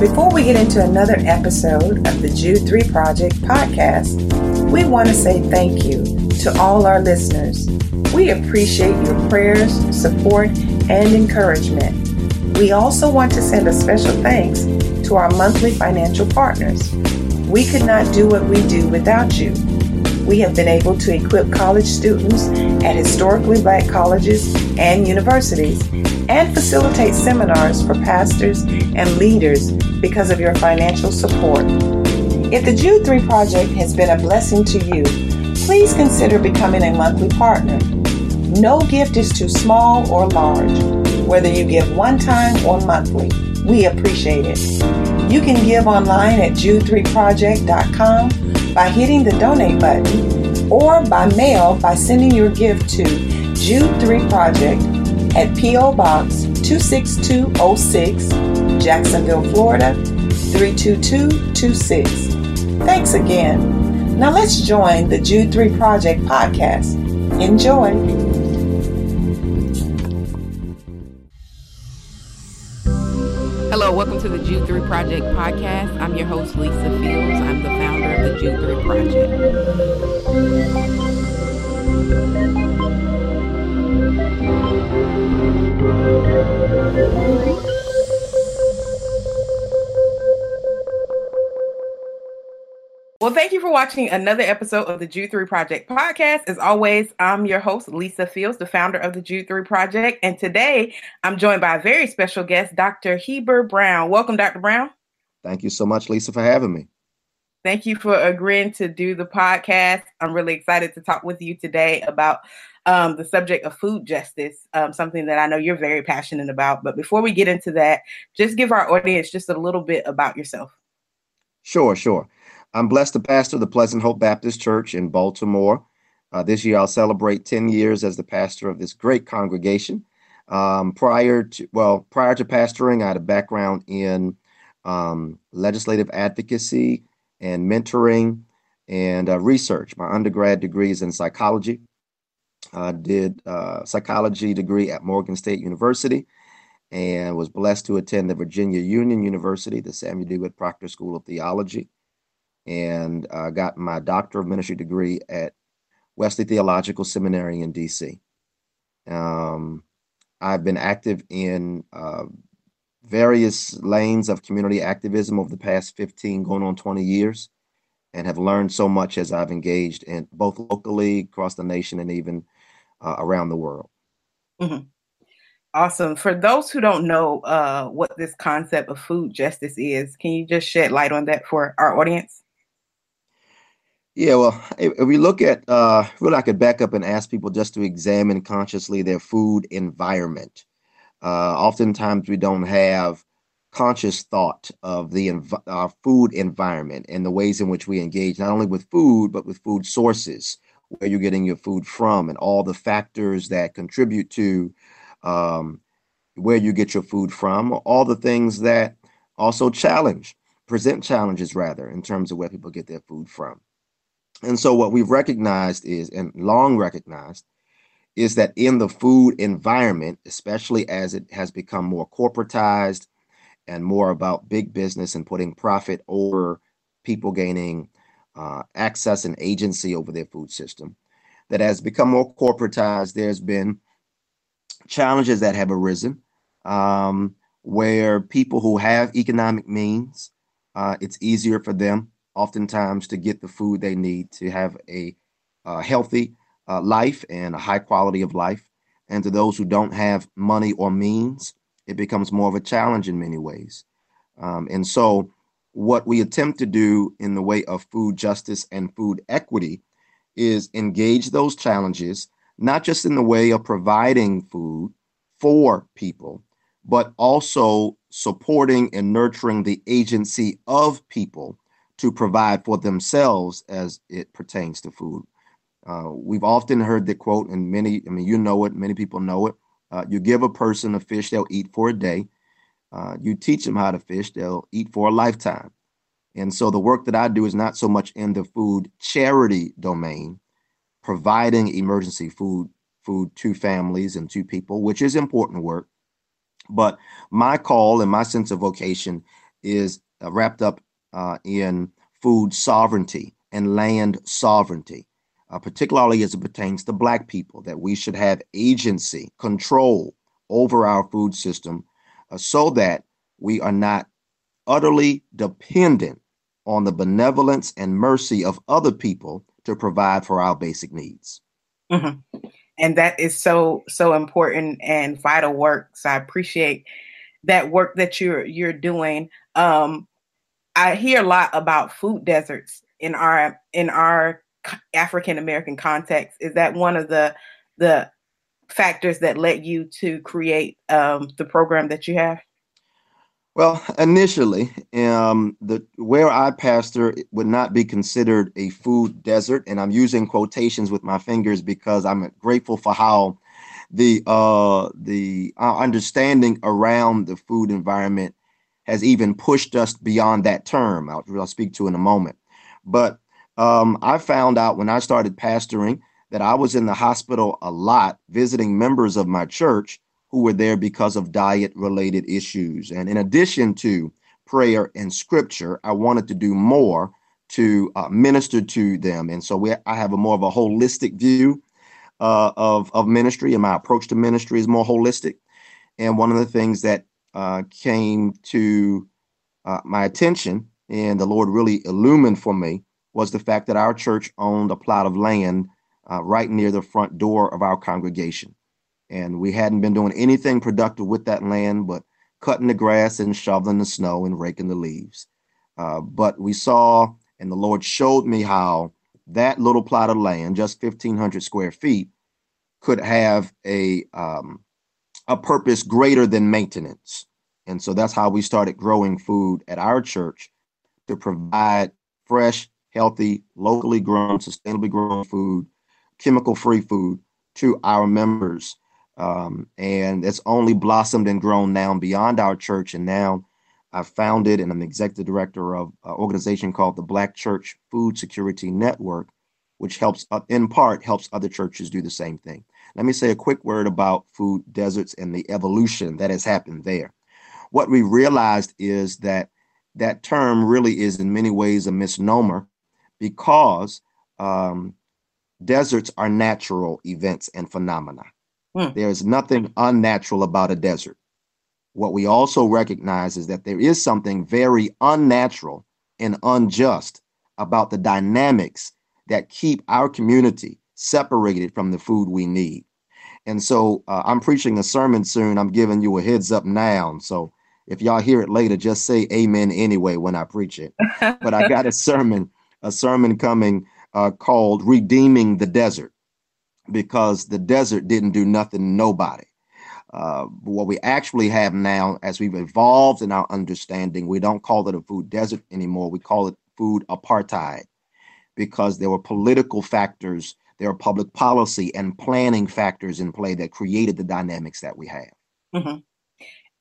Before we get into another episode of the Jude 3 Project podcast, we want to say thank you to all our listeners. We appreciate your prayers, support, and encouragement. We also want to send a special thanks to our monthly financial partners. We could not do what we do without you. We have been able to equip college students at historically black colleges and universities and facilitate seminars for pastors and leaders because of your financial support. If the Jude 3 project has been a blessing to you, please consider becoming a monthly partner. No gift is too small or large, whether you give one time or monthly. We appreciate it. You can give online at jude3project.com by hitting the donate button or by mail by sending your gift to Jude 3 Project at P.O. Box 26206, Jacksonville, Florida 32226. Thanks again. Now let's join the Jude 3 Project podcast. Enjoy. Hello, welcome to the Jude 3 Project podcast. I'm your host, Lisa Fields. I'm the founder of the Jude 3 Project. Well, thank you for watching another episode of the Jude 3 Project podcast. As always, I'm your host, Lisa Fields, the founder of the Jude 3 Project. And today I'm joined by a very special guest, Dr. Heber Brown. Welcome, Dr. Brown. Thank you so much, Lisa, for having me. Thank you for agreeing to do the podcast. I'm really excited to talk with you today about um, the subject of food justice, um, something that I know you're very passionate about. But before we get into that, just give our audience just a little bit about yourself. Sure, sure. I'm blessed to pastor the Pleasant Hope Baptist Church in Baltimore. Uh, this year, I'll celebrate 10 years as the pastor of this great congregation. Um, prior to, well, prior to pastoring, I had a background in um, legislative advocacy and mentoring and uh, research. My undergrad degree is in psychology. I did a uh, psychology degree at Morgan State University and was blessed to attend the Virginia Union University, the Samuel DeWitt Proctor School of Theology and uh, got my Doctor of Ministry degree at Wesley Theological Seminary in DC. Um, I've been active in uh, various lanes of community activism over the past 15, going on 20 years, and have learned so much as I've engaged in both locally, across the nation, and even uh, around the world. Mm-hmm. Awesome. For those who don't know uh, what this concept of food justice is, can you just shed light on that for our audience? Yeah, well, if, we look at, uh, really, I could back up and ask people just to examine consciously their food environment. Uh, oftentimes, we don't have conscious thought of the env- our food environment and the ways in which we engage not only with food but with food sources, where you're getting your food from, and all the factors that contribute to um, where you get your food from, all the things that also challenge, present challenges rather, in terms of where people get their food from. And so, what we've recognized is, and long recognized, is that in the food environment, especially as it has become more corporatized and more about big business and putting profit over people gaining uh, access and agency over their food system, that has become more corporatized, there's been challenges that have arisen um, where people who have economic means, uh, it's easier for them oftentimes to get the food they need to have a healthy uh, life and a high quality of life. And to those who don't have money or means, it becomes more of a challenge in many ways. Um, and so, what we attempt to do in the way of food justice and food equity is engage those challenges, not just in the way of providing food for people, but also supporting and nurturing the agency of people to provide for themselves as it pertains to food. Uh, we've often heard the quote, and many, I mean, you know it, many people know it. Uh, you give a person a fish, they'll eat for a day. Uh, you teach them how to fish, they'll eat for a lifetime. And so the work that I do is not so much in the food charity domain, providing emergency food food to families and to people, which is important work. But my call and my sense of vocation is uh, wrapped up uh, in food sovereignty and land sovereignty, uh, particularly as it pertains to Black people, that we should have agency, control over our food system uh, so that we are not utterly dependent on the benevolence and mercy of other people to provide for our basic needs. Mm-hmm. And that is so so important and vital work. So I appreciate that work that you're you're doing. Um, I hear a lot about food deserts in our in our African American context. Is that one of the the factors that led you to create um, the program that you have? Well, initially, um, the where I pastor would not be considered a food desert, and I'm using quotations with my fingers because I'm grateful for how the uh, the uh, understanding around the food environment has even pushed us beyond that term. I'll, I'll speak to in a moment, but um, I found out when I started pastoring that I was in the hospital a lot, visiting members of my church who were there because of diet related issues. And in addition to prayer and scripture, I wanted to do more to uh, minister to them. And so we, I have a more of a holistic view uh, of, of ministry, and my approach to ministry is more holistic. And one of the things that uh, came to uh, my attention and the Lord really illumined for me was the fact that our church owned a plot of land uh, right near the front door of our congregation and we hadn't been doing anything productive with that land but cutting the grass and shoveling the snow and raking the leaves. Uh, but we saw, and the Lord showed me how that little plot of land, just 1,500 square feet, could have a um, a purpose greater than maintenance. And so that's how we started growing food at our church to provide fresh, healthy, locally grown, sustainably grown food, chemical free food to our members um, and it's only blossomed and grown now beyond our church. And now I've founded and I'm executive director of an organization called the Black Church Food Security Network, which helps, uh, in part, helps other churches do the same thing. Let me say a quick word about food deserts and the evolution that has happened there. What we realized is that that term really is in many ways a misnomer because um, deserts are natural events and phenomena. Hmm. There's nothing unnatural about a desert. What we also recognize is that there is something very unnatural and unjust about the dynamics that keep our community separated from the food we need. And so uh, I'm preaching a sermon soon. I'm giving you a heads up now. So if y'all hear it later, just say amen anyway when I preach it. but I got a sermon, a sermon coming uh, called Redeeming the Desert because the desert didn't do nothing to nobody. Uh, what we actually have now, as we've evolved in our understanding, we don't call it a food desert anymore. We call it food apartheid because there were political factors, there are public policy and planning factors in play that created the dynamics that we have. Mm-hmm.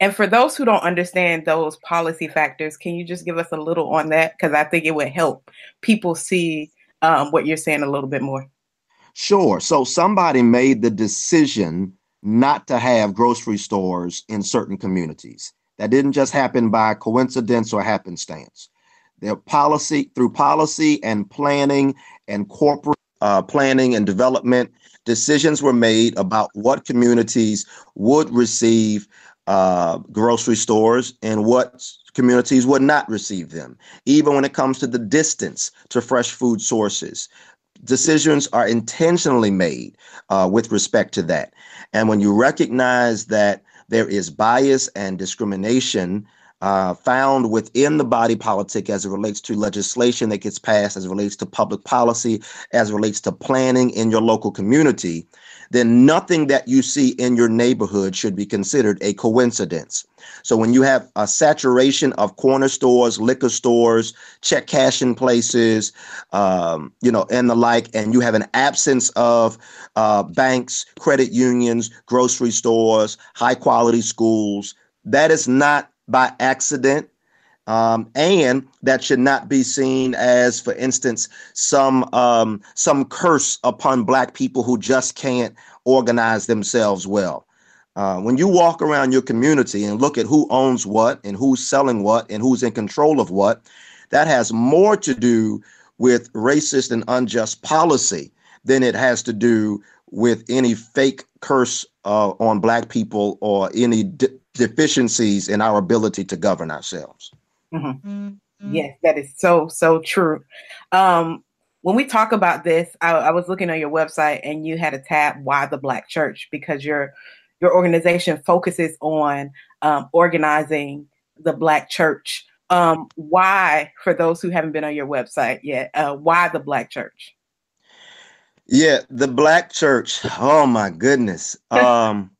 And for those who don't understand those policy factors, can you just give us a little on that? Because I think it would help people see um, what you're saying a little bit more. Sure. So somebody made the decision not to have grocery stores in certain communities. That didn't just happen by coincidence or happenstance. Their policy, through policy and planning and corporate uh, planning and development, decisions were made about what communities would receive uh, grocery stores and what communities would not receive them, even when it comes to the distance to fresh food sources, decisions are intentionally made uh, with respect to that. And when you recognize that there is bias and discrimination uh, found within the body politic as it relates to legislation that gets passed, as it relates to public policy, as it relates to planning in your local community, then nothing that you see in your neighborhood should be considered a coincidence. So when you have a saturation of corner stores, liquor stores, check cashing places, um, you know, and the like, and you have an absence of uh, banks, credit unions, grocery stores, high quality schools, that is not by accident. Um, and that should not be seen as, for instance, some um, some curse upon black people who just can't organize themselves well. Uh, when you walk around your community and look at who owns what and who's selling what and who's in control of what, that has more to do with racist and unjust policy than it has to do with any fake curse uh, on black people or any de- deficiencies in our ability to govern ourselves. Mm-hmm. Mm-hmm. Yes, that is so so true. Um, when we talk about this, I, I, was looking on your website and you had a tab "Why the Black Church" because your your organization focuses on um, organizing the Black Church. Um, why, for those who haven't been on your website yet, uh, why the Black Church? Yeah, the Black Church. Oh my goodness. Um,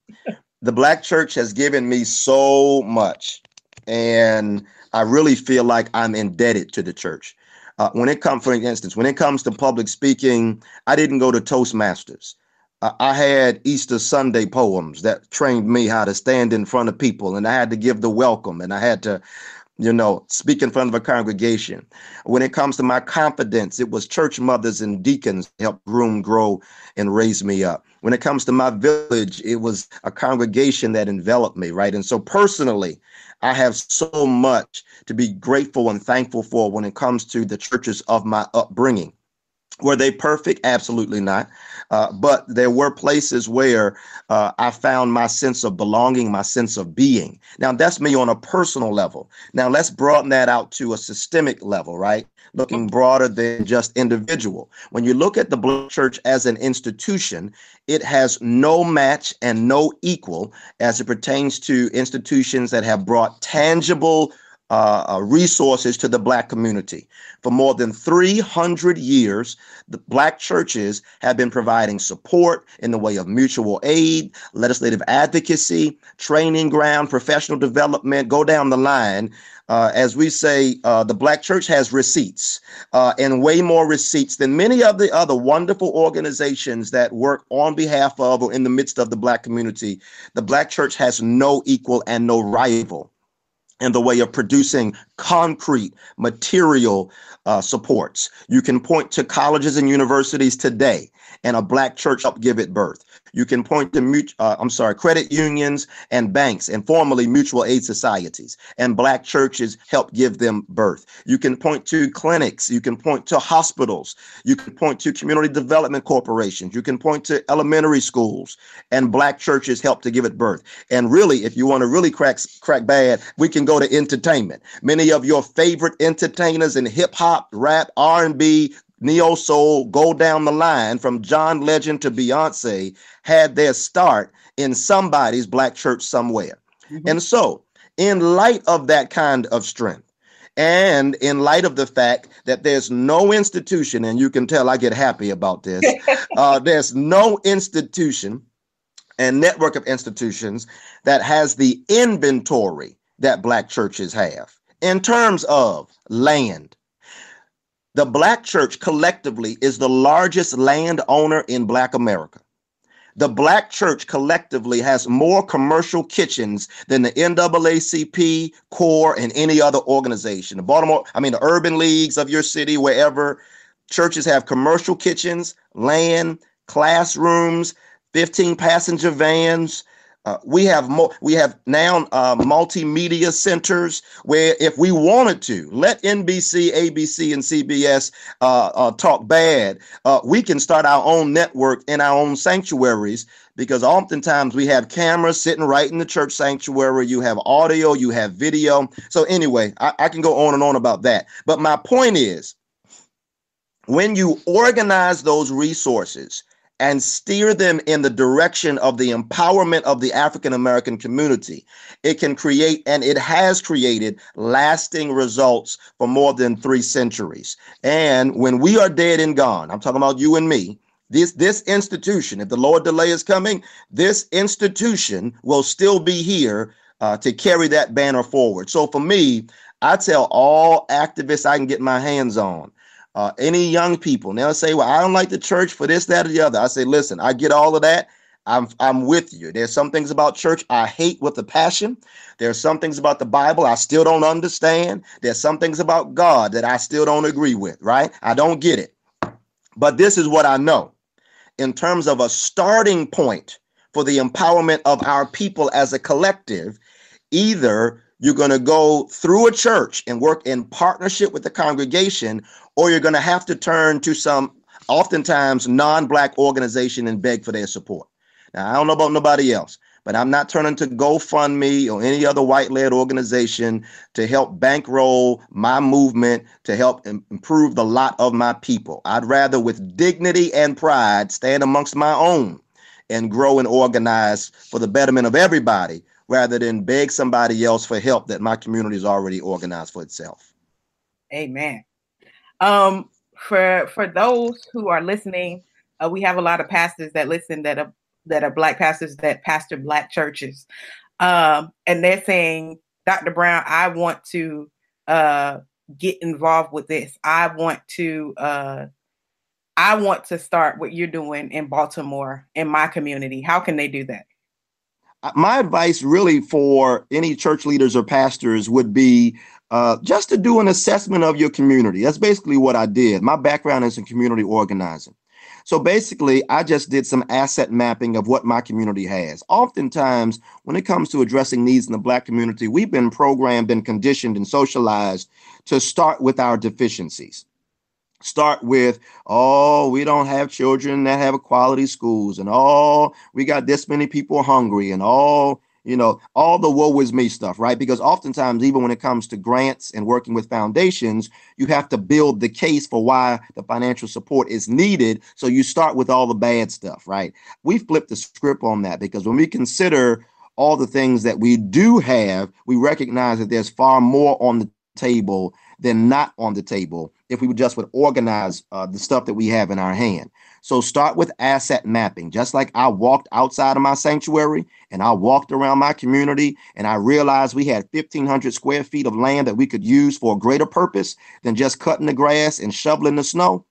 the Black Church has given me so much, and I really feel like I'm indebted to the church. Uh, when it comes, for instance, when it comes to public speaking, I didn't go to Toastmasters. Uh, I had Easter Sunday poems that trained me how to stand in front of people, and I had to give the welcome, and I had to, you know, speak in front of a congregation. When it comes to my confidence, it was church mothers and deacons help groom, grow, and raise me up. When it comes to my village, it was a congregation that enveloped me, right? And so personally, I have so much to be grateful and thankful for when it comes to the churches of my upbringing. Were they perfect? Absolutely not. Uh, but there were places where uh, I found my sense of belonging, my sense of being. Now, that's me on a personal level. Now, let's broaden that out to a systemic level, right? Looking broader than just individual. When you look at the Black Church as an institution, it has no match and no equal as it pertains to institutions that have brought tangible uh, uh, resources to the Black community. For more than 300 years, the Black churches have been providing support in the way of mutual aid, legislative advocacy, training ground, professional development, go down the line. Uh, as we say, uh, the Black church has receipts uh, and way more receipts than many of the other wonderful organizations that work on behalf of or in the midst of the Black community. The Black church has no equal and no rival in the way of producing concrete material uh, supports. You can point to colleges and universities today, and a black church helped give it birth. You can point to, uh, I'm sorry, credit unions and banks and formerly mutual aid societies, and black churches help give them birth. You can point to clinics. You can point to hospitals. You can point to community development corporations. You can point to elementary schools, and black churches help to give it birth. And really, if you want to really crack crack bad, we can go to entertainment. Many of your favorite entertainers in hip hop, rap, R&B, neo soul, go down the line from John Legend to Beyonce had their start in somebody's black church somewhere. Mm-hmm. And so, in light of that kind of strength, and in light of the fact that there's no institution, and you can tell I get happy about this, uh, there's no institution and network of institutions that has the inventory that black churches have in terms of land, the Black church collectively is the largest landowner in Black America. The Black church collectively has more commercial kitchens than the NAACP, CORE, and any other organization. The Baltimore, I mean, the urban leagues of your city, wherever churches have commercial kitchens, land, classrooms, 15 passenger vans, uh, we have mo- we have now uh, multimedia centers where if we wanted to let NBC, ABC, and CBS uh, uh, talk bad, uh, we can start our own network in our own sanctuaries because oftentimes we have cameras sitting right in the church sanctuary. You have audio, you have video. So anyway, I, I can go on and on about that. But my point is, when you organize those resources and steer them in the direction of the empowerment of the African American community. It can create, and it has created, lasting results for more than three centuries. And when we are dead and gone, I'm talking about you and me. This, this institution, if the Lord delay is coming, this institution will still be here uh, to carry that banner forward. So for me, I tell all activists I can get my hands on uh, any young people. They'll say, "Well, I don't like the church for this, that, or the other." I say, "Listen, I get all of that. I'm I'm with you. There's some things about church I hate with a passion. There's some things about the Bible I still don't understand. There's some things about God that I still don't agree with. Right? I don't get it. But this is what I know. In terms of a starting point for the empowerment of our people as a collective, either you're going to go through a church and work in partnership with the congregation, or you're going to have to turn to some oftentimes non-black organization and beg for their support. Now, I don't know about nobody else, but I'm not turning to GoFundMe or any other white-led organization to help bankroll my movement to help improve the lot of my people. I'd rather, with dignity and pride, stand amongst my own and grow and organize for the betterment of everybody rather than beg somebody else for help that my community is already organized for itself. Amen. Um, for for those who are listening, uh, we have a lot of pastors that listen that are that are black pastors that pastor black churches, um, and they're saying, Dr. Brown, I want to uh, get involved with this. I want to uh, I want to start what you're doing in Baltimore in my community. How can they do that? My advice, really, for any church leaders or pastors would be uh, just to do an assessment of your community. That's basically what I did. My background is in community organizing. So basically, I just did some asset mapping of what my community has. Oftentimes, when it comes to addressing needs in the Black community, we've been programmed and conditioned and socialized to start with our deficiencies start with oh we don't have children that have quality schools and oh we got this many people hungry and all you know all the woe is me stuff right? Because oftentimes even when it comes to grants and working with foundations you have to build the case for why the financial support is needed. So you start with all the bad stuff right? We flip the script on that because when we consider all the things that we do have we recognize that there's far more on the table than not on the table if we just would organize uh, the stuff that we have in our hand. So start with asset mapping. Just like I walked outside of my sanctuary and I walked around my community and I realized we had 1,500 square feet of land that we could use for a greater purpose than just cutting the grass and shoveling the snow.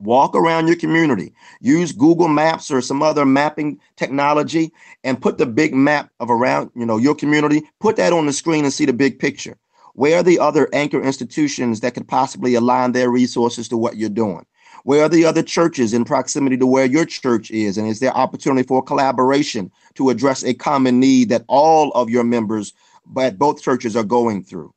Walk around your community. Use Google Maps or some other mapping technology and put the big map of around, you know, your community. Put that on the screen and see the big picture. Where are the other anchor institutions that could possibly align their resources to what you're doing? Where are the other churches in proximity to where your church is? And is there opportunity for collaboration to address a common need that all of your members at both churches are going through?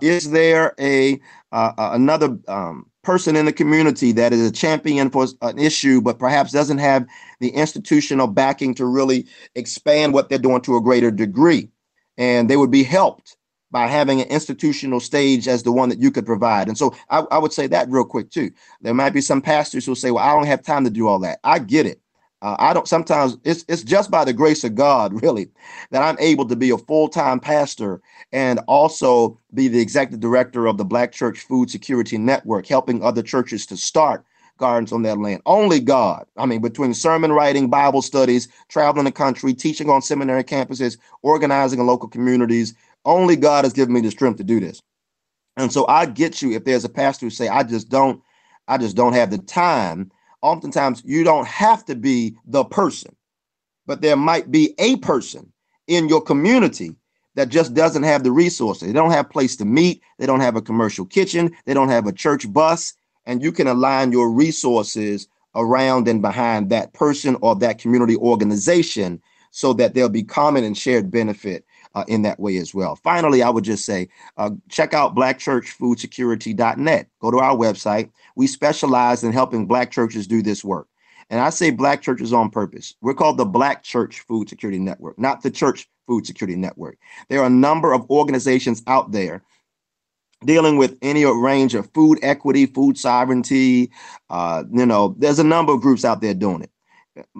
Is there a uh, another um, person in the community that is a champion for an issue, but perhaps doesn't have the institutional backing to really expand what they're doing to a greater degree? And they would be helped by having an institutional stage as the one that you could provide. And so I, I, would say that real quick too. There might be some pastors who say, well, I don't have time to do all that. I get it. Uh, I don't sometimes it's it's just by the grace of God, really, that I'm able to be a full-time pastor and also be the executive director of the Black Church Food Security Network, helping other churches to start gardens on that land. Only God. I mean, between sermon writing, Bible studies, traveling the country, teaching on seminary campuses, organizing in local communities, only God has given me the strength to do this. And so I get you if there's a pastor who say, I just don't, I just don't have the time. Oftentimes you don't have to be the person, but there might be a person in your community that just doesn't have the resources. They don't have place to meet. They don't have a commercial kitchen. They don't have a church bus. And you can align your resources around and behind that person or that community organization so that there'll be common and shared benefit uh, in that way as well. Finally, I would just say uh, check out blackchurchfoodsecurity.net. Go to our website. We specialize in helping Black churches do this work. And I say Black churches on purpose. We're called the Black Church Food Security Network, not the Church Food Security Network. There are a number of organizations out there dealing with any range of food equity, food sovereignty. Uh, you know, there's a number of groups out there doing it.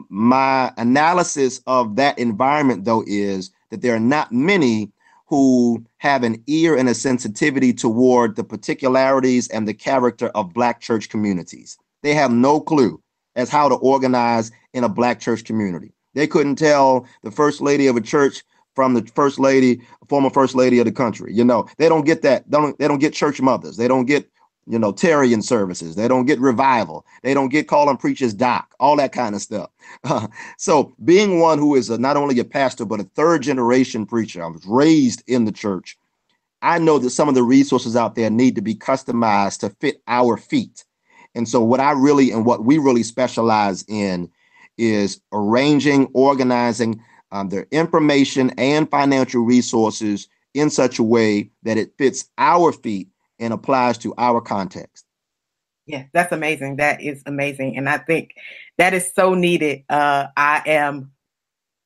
My analysis of that environment, though, is that there are not many who have an ear and a sensitivity toward the particularities and the character of Black church communities. They have no clue as how to organize in a Black church community. They couldn't tell the first lady of a church from the first lady, former first lady of the country. You know, they don't get that. They don't, they don't get church mothers. They don't get you know, Tarrying services. They don't get revival. They don't get calling preachers doc, all that kind of stuff. So, being one who is a, not only a pastor, but a third generation preacher, I was raised in the church. I know that some of the resources out there need to be customized to fit our feet. And so, what I really and what we really specialize in is arranging, organizing um, their information and financial resources in such a way that it fits our feet and applies to our context. Yeah, that's amazing. That is amazing. And I think that is so needed. Uh, I am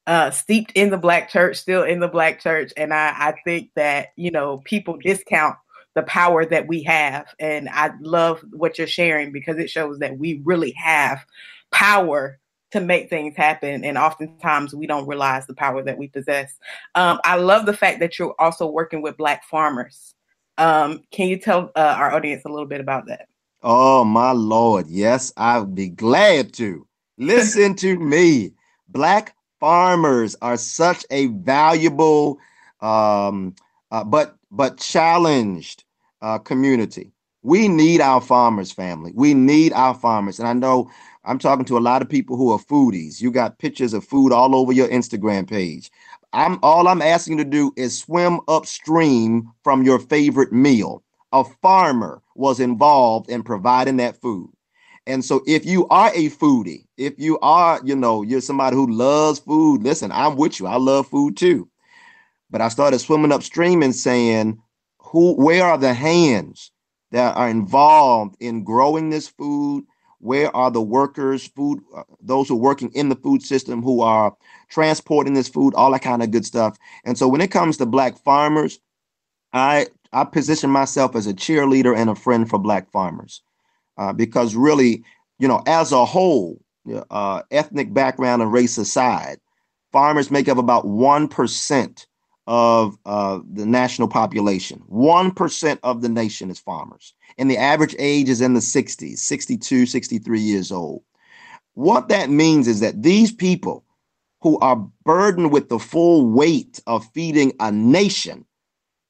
uh, steeped in the black church, still in the black church. And I, I think that, you know, people discount the power that we have. And I love what you're sharing because it shows that we really have power to make things happen. And oftentimes we don't realize the power that we possess. Um, I love the fact that you're also working with Black farmers. Um, can you tell uh, our audience a little bit about that? Oh, my Lord. Yes, I'd be glad to. Listen to me. Black farmers are such a valuable um, uh, but but challenged uh, community. We need our farmers, family. We need our farmers. And I know I'm talking to a lot of people who are foodies. You got pictures of food all over your Instagram page. I'm all I'm asking you to do is swim upstream from your favorite meal. A farmer was involved in providing that food. And so if you are a foodie, if you are, you know, you're somebody who loves food, listen, I'm with you. I love food too. But I started swimming upstream and saying, who where are the hands that are involved in growing this food, where are the workers, food, uh, those who are working in the food system who are transporting this food, all that kind of good stuff. And so when it comes to black farmers, I I position myself as a cheerleader and a friend for black farmers, uh, because really, you know, as a whole, uh, ethnic background and race aside, farmers make up about one percent of uh, the national population. 1% of the nation is farmers. And the average age is in the 60s, 62, 63 years old. What that means is that these people who are burdened with the full weight of feeding a nation,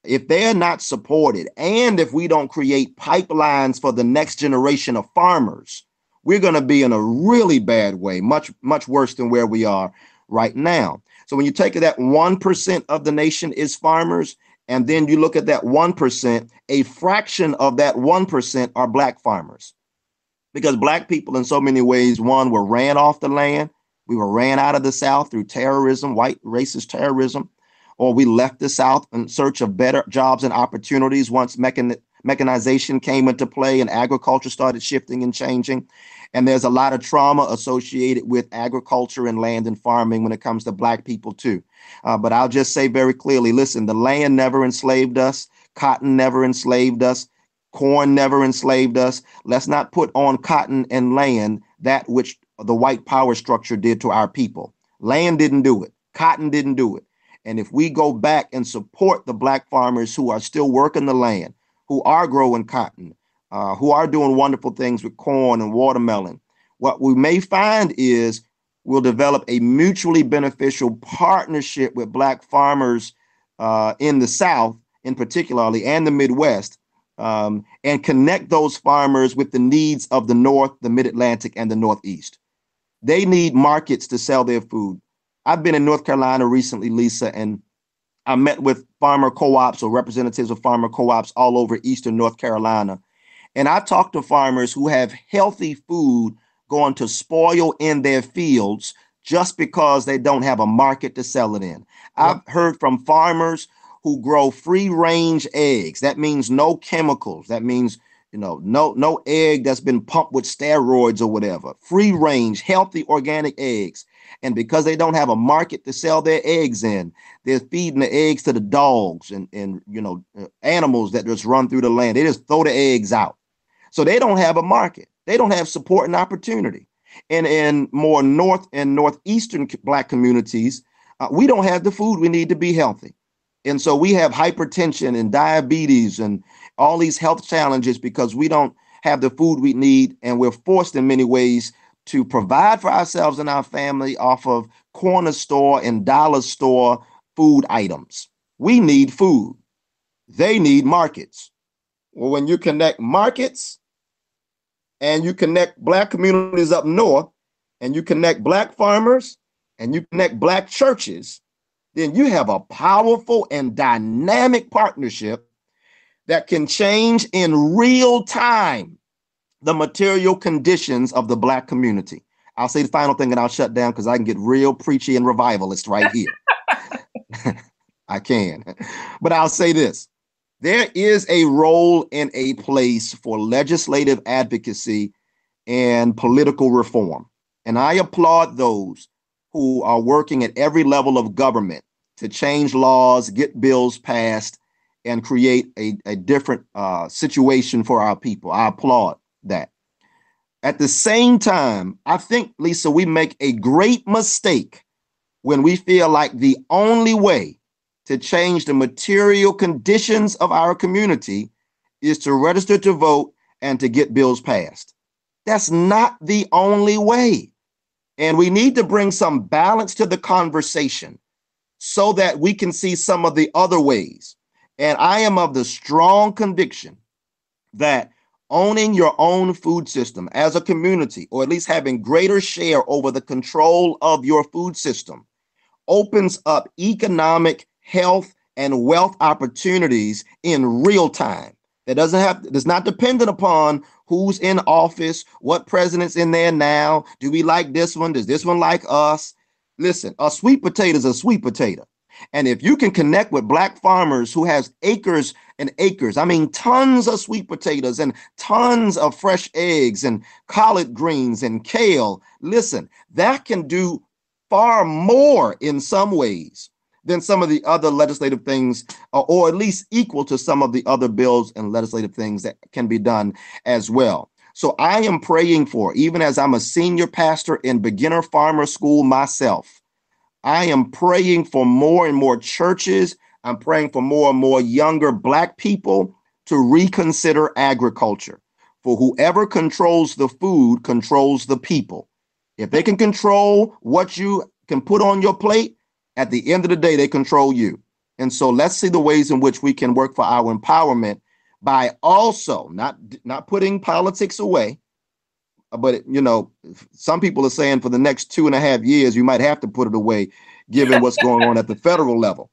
if they're not supported, and if we don't create pipelines for the next generation of farmers, we're going to be in a really bad way, much, much worse than where we are right now. So when you take that 1% of the nation is farmers, and then you look at that 1%, a fraction of that 1% are black farmers. Because black people, in so many ways, one, were ran off the land. We were ran out of the South through terrorism, white racist terrorism, or we left the South in search of better jobs and opportunities once mechan- mechanization came into play and agriculture started shifting and changing. And there's a lot of trauma associated with agriculture and land and farming when it comes to Black people, too. Uh, but I'll just say very clearly listen, the land never enslaved us, cotton never enslaved us, corn never enslaved us. Let's not put on cotton and land that which the white power structure did to our people. Land didn't do it, cotton didn't do it. And if we go back and support the black farmers who are still working the land, who are growing cotton, uh, who are doing wonderful things with corn and watermelon. What we may find is we'll develop a mutually beneficial partnership with Black farmers uh, in the South, in particularly, and the Midwest, um, and connect those farmers with the needs of the North, the Mid Atlantic, and the Northeast. They need markets to sell their food. I've been in North Carolina recently, Lisa, and I met with farmer co ops or representatives of farmer co ops all over Eastern North Carolina. And I talk to farmers who have healthy food going to spoil in their fields just because they don't have a market to sell it in. I've heard from farmers who grow free range eggs. That means no chemicals. That means you know no no egg that's been pumped with steroids or whatever. Free range, healthy organic eggs. And because they don't have a market to sell their eggs in, they're feeding the eggs to the dogs and and you know uh, animals that just run through the land. They just throw the eggs out. So they don't have a market. They don't have support and opportunity. And in more north and northeastern black communities, uh, we don't have the food we need to be healthy. And so we have hypertension and diabetes and all these health challenges because we don't have the food we need. And we're forced in many ways to provide for ourselves and our family off of corner store and dollar store food items. We need food. They need markets. Well, when you connect markets and you connect black communities up north and you connect black farmers and you connect black churches, then you have a powerful and dynamic partnership that can change in real time the material conditions of the black community. I'll say the final thing and I'll shut down because I can get real preachy and revivalist right here. I can. But I'll say this there is a role and a place for legislative advocacy and political reform. And I applaud those who are working at every level of government to change laws, get bills passed, and create a, a different uh, situation for our people. I applaud that. At the same time, I think, Lisa, we make a great mistake when we feel like the only way to change the material conditions of our community is to register to vote and to get bills passed. That's not the only way. And we need to bring some balance to the conversation so that we can see some of the other ways. And I am of the strong conviction that owning your own food system as a community, or at least having greater share over the control of your food system, opens up economic, health, and wealth opportunities in real time. That doesn't have that's not dependent upon who's in office, what president's in there now. Do we like this one? Does this one like us? Listen, a sweet potato is a sweet potato. And if you can connect with black farmers who has acres and acres, I mean tons of sweet potatoes and tons of fresh eggs and collard greens and kale, listen, that can do far more in some ways than some of the other legislative things, uh, or at least equal to some of the other bills and legislative things that can be done as well. So I am praying for, even as I'm a senior pastor in beginner farmer school myself, I am praying for more and more churches. I'm praying for more and more younger Black people to reconsider agriculture. For whoever controls the food controls the people. If they can control what you can put on your plate, at the end of the day, they control you. And so let's see the ways in which we can work for our empowerment by also not not putting politics away, but you know, some people are saying for the next two and a half years, you might have to put it away, given what's going on at the federal level.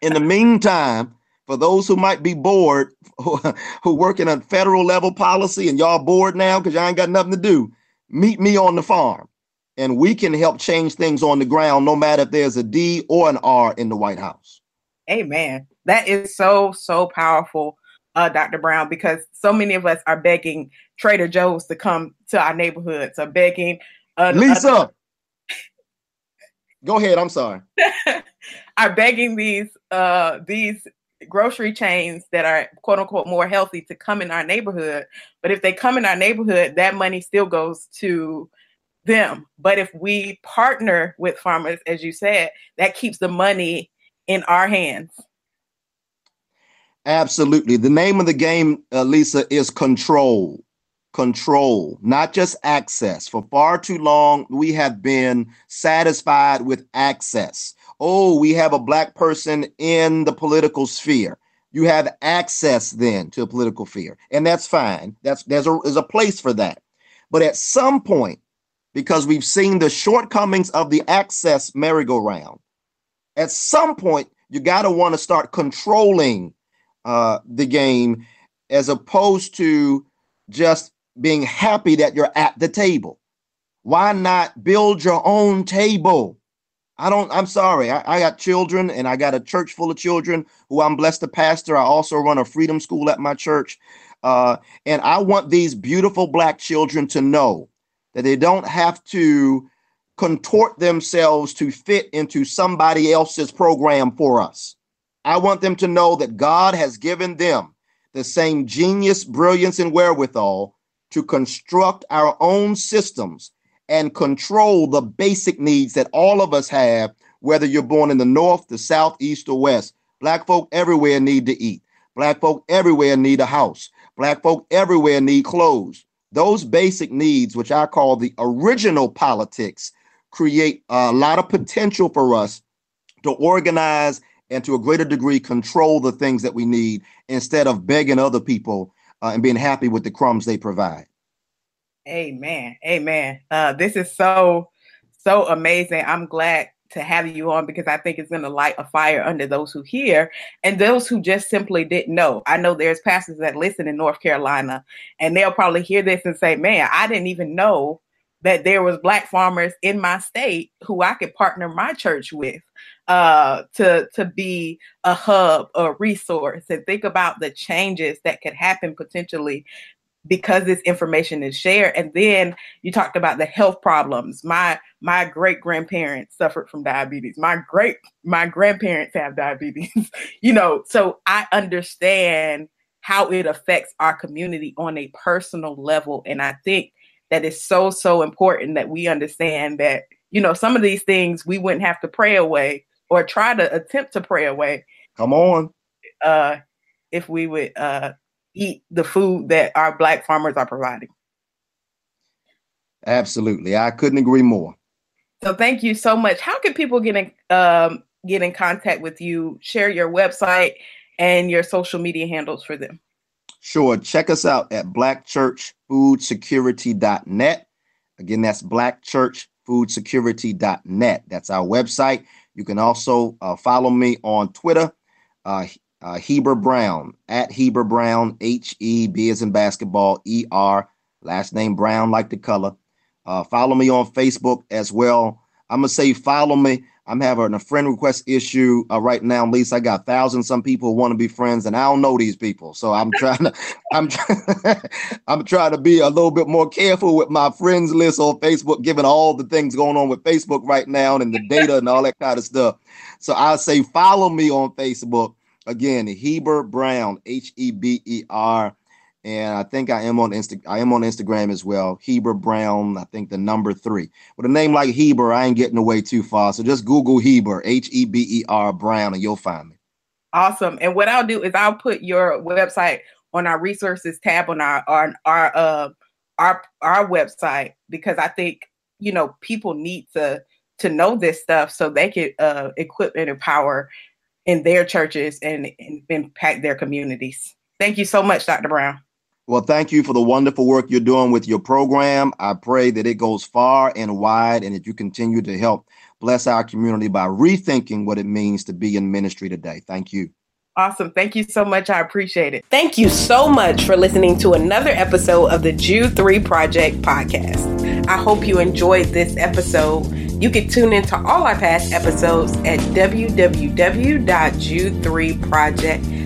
In the meantime, for those who might be bored, who, work in a federal level policy and y'all bored now because y'all ain't got nothing to do, meet me on the farm. And we can help change things on the ground, no matter if there's a D or an R in the White House. Amen. That is so, so powerful uh, Dr. Brown, because so many of us are begging Trader Joe's to come to our neighborhoods, are begging. Uh, Lisa, uh, go ahead. I'm sorry. are begging these uh, these grocery chains that are quote unquote more healthy to come in our neighborhood. But if they come in our neighborhood, that money still goes to them. But if we partner with farmers, as you said, that keeps the money in our hands. Absolutely. The name of the game, uh, Lisa, is control. Control, not just access. For far too long, we have been satisfied with access. Oh, we have a black person in the political sphere. You have access then to a political sphere, and that's fine. That's there's a there's a place for that. But at some point, because we've seen the shortcomings of the access merry-go-round, at some point you got to want to start controlling uh, the game as opposed to just being happy that you're at the table. Why not build your own table? I don't, I'm sorry. I, I, got children and I got a church full of children who I'm blessed to pastor. I also run a freedom school at my church. Uh, and I want these beautiful black children to know that they don't have to contort themselves to fit into somebody else's program for us. I want them to know that God has given them the same genius, brilliance, and wherewithal to construct our own systems and control the basic needs that all of us have, whether you're born in the north, the south, east, or west. Black folk everywhere need to eat. Black folk everywhere need a house. Black folk everywhere need clothes. Those basic needs, which I call the original politics, create a lot of potential for us to organize and to a greater degree control the things that we need instead of begging other people uh, and being happy with the crumbs they provide. Amen. Amen. Uh, this is so, so amazing. I'm glad to have you on because I think it's going to light a fire under those who hear and those who just simply didn't know. I know there's pastors that listen in North Carolina and they'll probably hear this and say, man, I didn't even know that there was black farmers in my state who I could partner my church with uh, to to be a hub, a resource, and think about the changes that could happen potentially because this information is shared. And then you talked about the health problems. My my great grandparents suffered from diabetes. My great my grandparents have diabetes. you know, so I understand how it affects our community on a personal level. And I think that is so so important that we understand that you know some of these things we wouldn't have to pray away or try to attempt to pray away. Come on. Uh, if we would uh, eat the food that our black farmers are providing. Absolutely, I couldn't agree more. So thank you so much. How can people get in um, get in contact with you? Share your website and your social media handles for them. Sure. Check us out at blackchurchfoodsecurity.net. Again, that's blackchurchfoodsecurity.net. That's our website. You can also uh, follow me on Twitter, uh, uh, Heber Brown, at Heber Brown, H E B as in basketball, E R, last name Brown, like the color. Uh, follow me on Facebook as well. I'm to say follow me. I'm having a friend request issue uh, right now. At least I got thousands some people want to be friends, and I don't know these people. So I'm trying to, I'm, I'm trying to be a little bit more careful with my friends list on Facebook, given all the things going on with Facebook right now and the data and all that kind of stuff. So I say follow me on Facebook again, Heber Brown, H E B E R and I think I am on Insta. I am on Instagram as well. Heber Brown. I think the number three. With a name like Heber, I ain't getting away too far. So just Google Heber, H E B E R Brown, and you'll find me. Awesome. And what I'll do is I'll put your website on our resources tab on our on our uh, our our website because I think you know people need to to know this stuff so they can uh, equip and empower in their churches and, and impact their communities. Thank you so much, Dr. Brown. Well, thank you for the wonderful work you're doing with your program. I pray that it goes far and wide and that you continue to help bless our community by rethinking what it means to be in ministry today. Thank you. Awesome. Thank you so much. I appreciate it. Thank you so much for listening to another episode of the Jude 3 Project podcast. I hope you enjoyed this episode. You can tune into all our past episodes at www.jude3project.com